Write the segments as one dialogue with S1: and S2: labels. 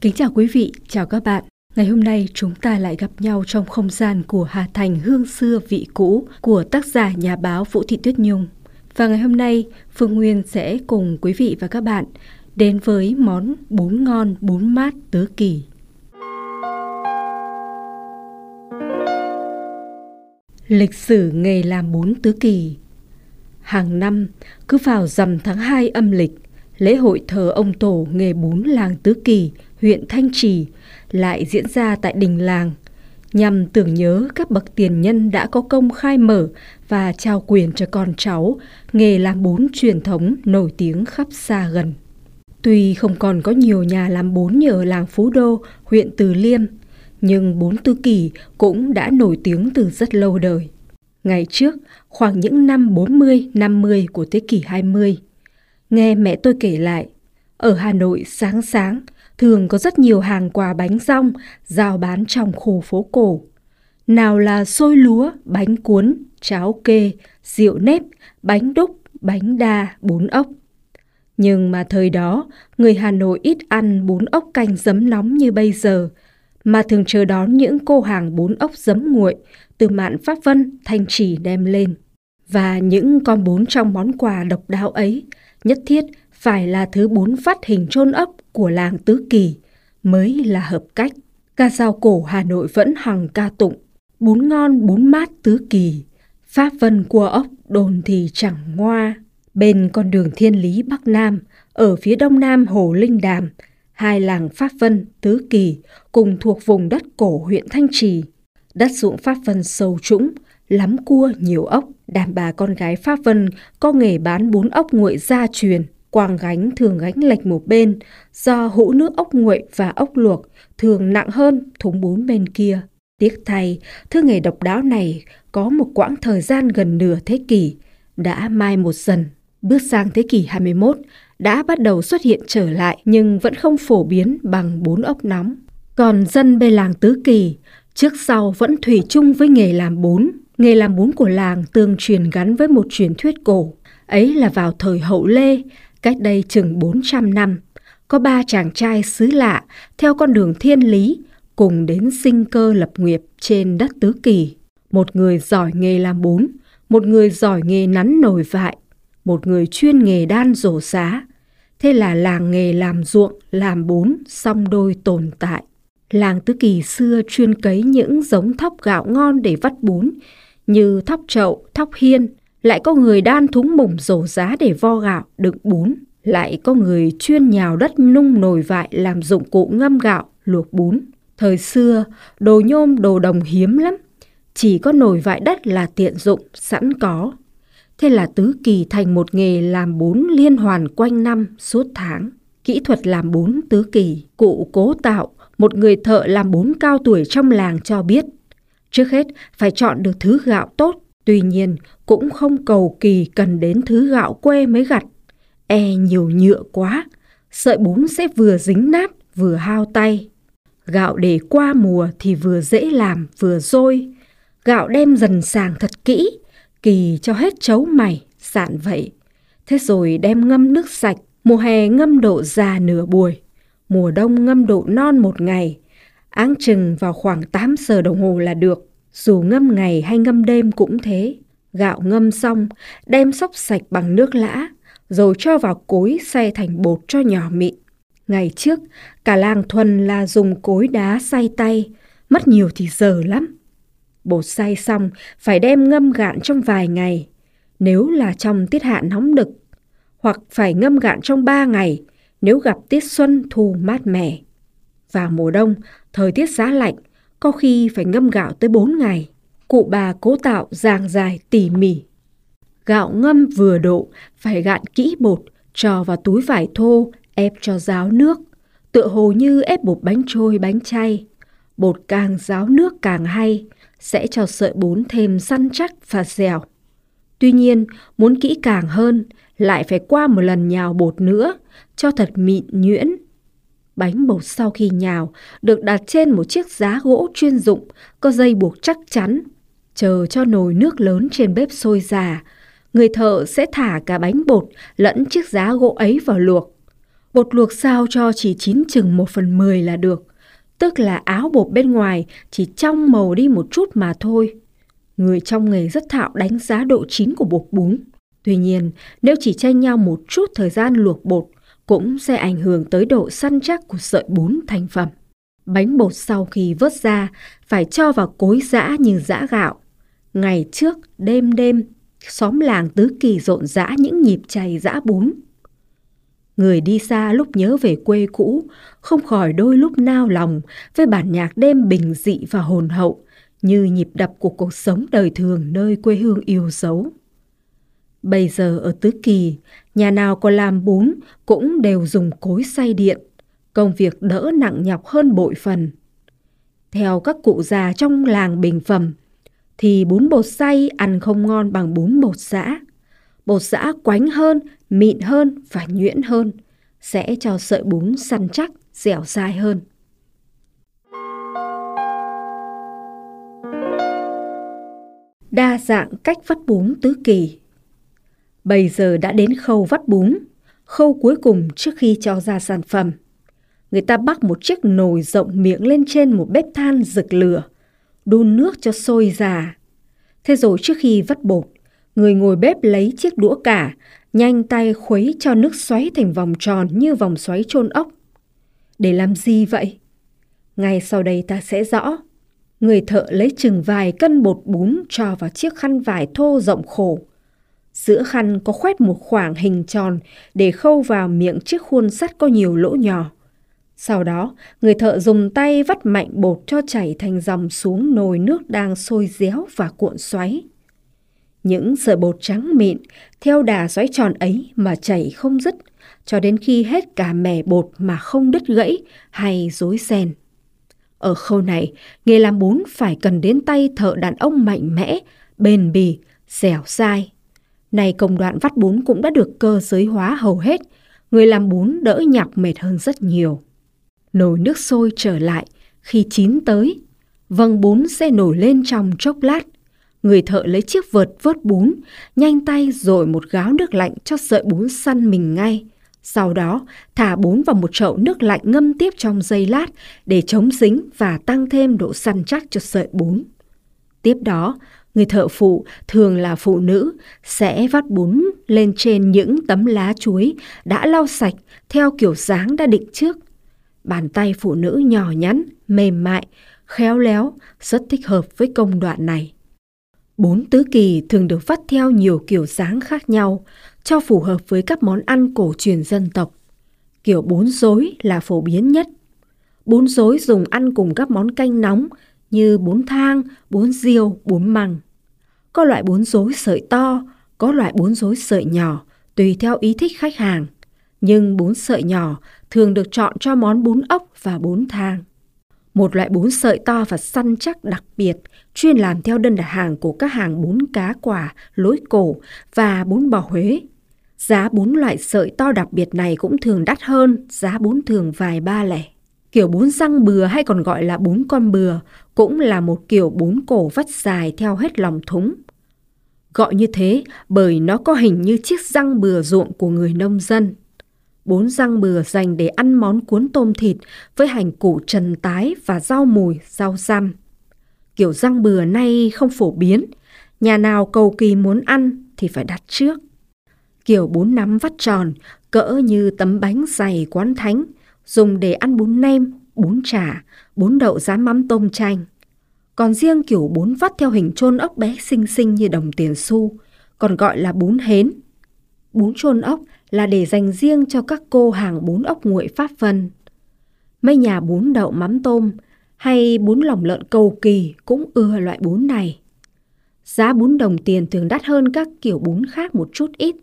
S1: Kính chào quý vị, chào các bạn. Ngày hôm nay chúng ta lại gặp nhau trong không gian của Hà Thành hương xưa vị cũ của tác giả nhà báo Vũ Thị Tuyết Nhung. Và ngày hôm nay, Phương Nguyên sẽ cùng quý vị và các bạn đến với món bún ngon bún mát tứ kỳ. Lịch sử nghề làm bún tứ kỳ Hàng năm, cứ vào rằm tháng 2 âm lịch, lễ hội thờ ông tổ nghề bún làng Tứ Kỳ, huyện Thanh Trì lại diễn ra tại đình làng nhằm tưởng nhớ các bậc tiền nhân đã có công khai mở và trao quyền cho con cháu nghề làm bún truyền thống nổi tiếng khắp xa gần. Tuy không còn có nhiều nhà làm bún như ở làng Phú Đô, huyện Từ Liêm, nhưng bốn Tư Kỳ cũng đã nổi tiếng từ rất lâu đời. Ngày trước, khoảng những năm 40-50 của thế kỷ 20, nghe mẹ tôi kể lại, ở Hà Nội sáng sáng, thường có rất nhiều hàng quà bánh rong giao bán trong khu phố cổ. Nào là xôi lúa, bánh cuốn, cháo kê, rượu nếp, bánh đúc, bánh đa, bún ốc. Nhưng mà thời đó, người Hà Nội ít ăn bún ốc canh giấm nóng như bây giờ, mà thường chờ đón những cô hàng bốn ốc giấm nguội từ mạn Pháp Vân, Thanh Trì đem lên. Và những con bốn trong món quà độc đáo ấy nhất thiết phải là thứ bốn phát hình trôn ốc của làng Tứ Kỳ mới là hợp cách. Ca dao cổ Hà Nội vẫn hằng ca tụng, bún ngon bún mát Tứ Kỳ, Pháp Vân cua ốc đồn thì chẳng ngoa. Bên con đường thiên lý Bắc Nam, ở phía đông nam Hồ Linh Đàm, hai làng Pháp Vân, Tứ Kỳ cùng thuộc vùng đất cổ huyện Thanh Trì. Đất ruộng Pháp Vân sâu trũng, lắm cua nhiều ốc, đàn bà con gái Pháp Vân có nghề bán bún ốc nguội gia truyền. Quàng gánh thường gánh lệch một bên, do hũ nước ốc nguội và ốc luộc thường nặng hơn thúng bún bên kia. Tiếc thay, thứ nghề độc đáo này có một quãng thời gian gần nửa thế kỷ, đã mai một dần. Bước sang thế kỷ 21, đã bắt đầu xuất hiện trở lại nhưng vẫn không phổ biến bằng bún ốc nóng. Còn dân bê làng Tứ Kỳ, trước sau vẫn thủy chung với nghề làm bún. Nghề làm bún của làng tương truyền gắn với một truyền thuyết cổ. Ấy là vào thời hậu Lê, cách đây chừng 400 năm, có ba chàng trai xứ lạ theo con đường thiên lý cùng đến sinh cơ lập nghiệp trên đất Tứ Kỳ. Một người giỏi nghề làm bún, một người giỏi nghề nắn nồi vại, một người chuyên nghề đan rổ xá. Thế là làng nghề làm ruộng, làm bún song đôi tồn tại. Làng Tứ Kỳ xưa chuyên cấy những giống thóc gạo ngon để vắt bún, như thóc trậu, thóc hiên, lại có người đan thúng mùng rổ giá để vo gạo, đựng bún. Lại có người chuyên nhào đất nung nồi vại làm dụng cụ ngâm gạo, luộc bún. Thời xưa, đồ nhôm đồ đồng hiếm lắm. Chỉ có nồi vại đất là tiện dụng, sẵn có. Thế là tứ kỳ thành một nghề làm bún liên hoàn quanh năm, suốt tháng. Kỹ thuật làm bún tứ kỳ, cụ cố tạo, một người thợ làm bún cao tuổi trong làng cho biết. Trước hết, phải chọn được thứ gạo tốt, Tuy nhiên, cũng không cầu kỳ cần đến thứ gạo quê mới gặt. E nhiều nhựa quá, sợi bún sẽ vừa dính nát vừa hao tay. Gạo để qua mùa thì vừa dễ làm vừa dôi Gạo đem dần sàng thật kỹ, kỳ cho hết chấu mày, sạn vậy. Thế rồi đem ngâm nước sạch, mùa hè ngâm độ già nửa buổi, mùa đông ngâm độ non một ngày. Áng chừng vào khoảng 8 giờ đồng hồ là được. Dù ngâm ngày hay ngâm đêm cũng thế. Gạo ngâm xong, đem xóc sạch bằng nước lã, rồi cho vào cối xay thành bột cho nhỏ mịn. Ngày trước, cả làng thuần là dùng cối đá xay tay, mất nhiều thì giờ lắm. Bột xay xong, phải đem ngâm gạn trong vài ngày, nếu là trong tiết hạ nóng đực, hoặc phải ngâm gạn trong ba ngày, nếu gặp tiết xuân thu mát mẻ. Vào mùa đông, thời tiết giá lạnh, có khi phải ngâm gạo tới 4 ngày. Cụ bà cố tạo giàng dài tỉ mỉ. Gạo ngâm vừa độ, phải gạn kỹ bột, cho vào túi vải thô, ép cho ráo nước. Tựa hồ như ép bột bánh trôi bánh chay. Bột càng ráo nước càng hay, sẽ cho sợi bún thêm săn chắc và dẻo. Tuy nhiên, muốn kỹ càng hơn, lại phải qua một lần nhào bột nữa, cho thật mịn nhuyễn Bánh bột sau khi nhào được đặt trên một chiếc giá gỗ chuyên dụng có dây buộc chắc chắn. Chờ cho nồi nước lớn trên bếp sôi già, người thợ sẽ thả cả bánh bột lẫn chiếc giá gỗ ấy vào luộc. Bột luộc sao cho chỉ chín chừng một phần mười là được, tức là áo bột bên ngoài chỉ trong màu đi một chút mà thôi. Người trong nghề rất thạo đánh giá độ chín của bột bún. Tuy nhiên, nếu chỉ tranh nhau một chút thời gian luộc bột, cũng sẽ ảnh hưởng tới độ săn chắc của sợi bún thành phẩm. Bánh bột sau khi vớt ra phải cho vào cối giã như giã gạo. Ngày trước, đêm đêm, xóm làng tứ kỳ rộn rã những nhịp chày giã bún. Người đi xa lúc nhớ về quê cũ, không khỏi đôi lúc nao lòng với bản nhạc đêm bình dị và hồn hậu, như nhịp đập của cuộc sống đời thường nơi quê hương yêu dấu. Bây giờ ở Tứ Kỳ, nhà nào có làm bún cũng đều dùng cối xay điện, công việc đỡ nặng nhọc hơn bội phần. Theo các cụ già trong làng bình phẩm, thì bún bột xay ăn không ngon bằng bún bột giã. Bột giã quánh hơn, mịn hơn và nhuyễn hơn, sẽ cho sợi bún săn chắc, dẻo dai hơn. Đa dạng cách vắt bún tứ kỳ Bây giờ đã đến khâu vắt bún, khâu cuối cùng trước khi cho ra sản phẩm. Người ta bắt một chiếc nồi rộng miệng lên trên một bếp than rực lửa, đun nước cho sôi già. Thế rồi trước khi vắt bột, người ngồi bếp lấy chiếc đũa cả, nhanh tay khuấy cho nước xoáy thành vòng tròn như vòng xoáy chôn ốc. Để làm gì vậy? Ngay sau đây ta sẽ rõ. Người thợ lấy chừng vài cân bột bún cho vào chiếc khăn vải thô rộng khổ, Giữa khăn có khoét một khoảng hình tròn để khâu vào miệng chiếc khuôn sắt có nhiều lỗ nhỏ. Sau đó, người thợ dùng tay vắt mạnh bột cho chảy thành dòng xuống nồi nước đang sôi réo và cuộn xoáy. Những sợi bột trắng mịn theo đà xoáy tròn ấy mà chảy không dứt cho đến khi hết cả mẻ bột mà không đứt gãy hay rối ren. Ở khâu này, nghề làm bún phải cần đến tay thợ đàn ông mạnh mẽ, bền bỉ, dẻo dai. Này công đoạn vắt bún cũng đã được cơ giới hóa hầu hết, người làm bún đỡ nhọc mệt hơn rất nhiều. Nồi nước sôi trở lại, khi chín tới, vầng bún sẽ nổi lên trong chốc lát. Người thợ lấy chiếc vợt vớt bún, nhanh tay rồi một gáo nước lạnh cho sợi bún săn mình ngay. Sau đó, thả bún vào một chậu nước lạnh ngâm tiếp trong giây lát để chống dính và tăng thêm độ săn chắc cho sợi bún. Tiếp đó, Người thợ phụ, thường là phụ nữ, sẽ vắt bún lên trên những tấm lá chuối đã lau sạch theo kiểu dáng đã định trước. Bàn tay phụ nữ nhỏ nhắn, mềm mại, khéo léo, rất thích hợp với công đoạn này. Bún tứ kỳ thường được vắt theo nhiều kiểu dáng khác nhau, cho phù hợp với các món ăn cổ truyền dân tộc. Kiểu bún rối là phổ biến nhất. Bún rối dùng ăn cùng các món canh nóng như bún thang, bún riêu, bún măng. Có loại bún rối sợi to, có loại bún rối sợi nhỏ, tùy theo ý thích khách hàng. Nhưng bún sợi nhỏ thường được chọn cho món bún ốc và bún thang. Một loại bún sợi to và săn chắc đặc biệt, chuyên làm theo đơn đặt hàng của các hàng bún cá quả, lối cổ và bún bò Huế. Giá bún loại sợi to đặc biệt này cũng thường đắt hơn giá bún thường vài ba lẻ. Kiểu bún răng bừa hay còn gọi là bún con bừa cũng là một kiểu bún cổ vắt dài theo hết lòng thúng. Gọi như thế bởi nó có hình như chiếc răng bừa ruộng của người nông dân. Bốn răng bừa dành để ăn món cuốn tôm thịt với hành củ trần tái và rau mùi, rau răm. Kiểu răng bừa nay không phổ biến, nhà nào cầu kỳ muốn ăn thì phải đặt trước. Kiểu bún nắm vắt tròn, cỡ như tấm bánh dày quán thánh, dùng để ăn bún nem, bún chả, bún đậu rán mắm tôm chanh. Còn riêng kiểu bún vắt theo hình chôn ốc bé xinh xinh như đồng tiền xu, còn gọi là bún hến. Bún chôn ốc là để dành riêng cho các cô hàng bún ốc nguội pháp vân. Mấy nhà bún đậu mắm tôm hay bún lòng lợn cầu kỳ cũng ưa loại bún này. Giá bún đồng tiền thường đắt hơn các kiểu bún khác một chút ít,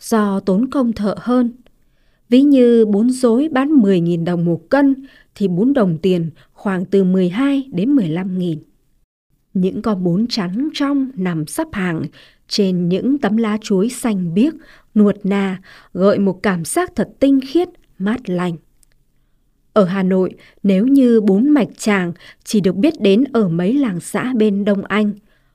S1: do tốn công thợ hơn. Ví như bún rối bán 10.000 đồng một cân thì bún đồng tiền khoảng từ 12 đến 15.000. Những con bún trắng trong nằm sắp hàng trên những tấm lá chuối xanh biếc, nuột nà, gợi một cảm giác thật tinh khiết, mát lành. Ở Hà Nội, nếu như bún mạch tràng chỉ được biết đến ở mấy làng xã bên Đông Anh,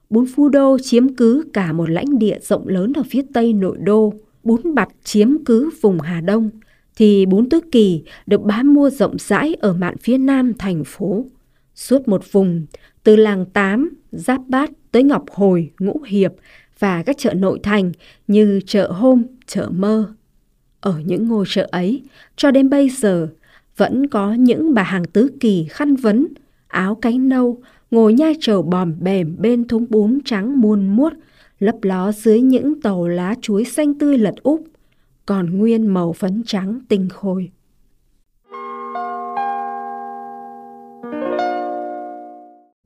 S1: bún phu đô chiếm cứ cả một lãnh địa rộng lớn ở phía tây nội đô, bún bặt chiếm cứ vùng Hà Đông, thì bún tứ kỳ được bán mua rộng rãi ở mạn phía nam thành phố. Suốt một vùng, từ làng Tám, Giáp Bát tới Ngọc Hồi, Ngũ Hiệp và các chợ nội thành như chợ Hôm, chợ Mơ. Ở những ngôi chợ ấy, cho đến bây giờ, vẫn có những bà hàng tứ kỳ khăn vấn, áo cánh nâu, ngồi nhai trầu bòm bèm bên thúng bún trắng muôn muốt, lấp ló dưới những tàu lá chuối xanh tươi lật úp, còn nguyên màu phấn trắng tinh khôi.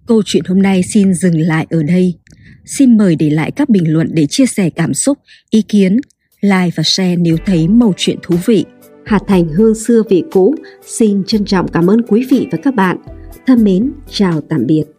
S2: Câu chuyện hôm nay xin dừng lại ở đây. Xin mời để lại các bình luận để chia sẻ cảm xúc, ý kiến, like và share nếu thấy mẩu chuyện thú vị.
S1: Hạt Thành Hương xưa vị cũ xin trân trọng cảm ơn quý vị và các bạn. Thân mến, chào tạm biệt.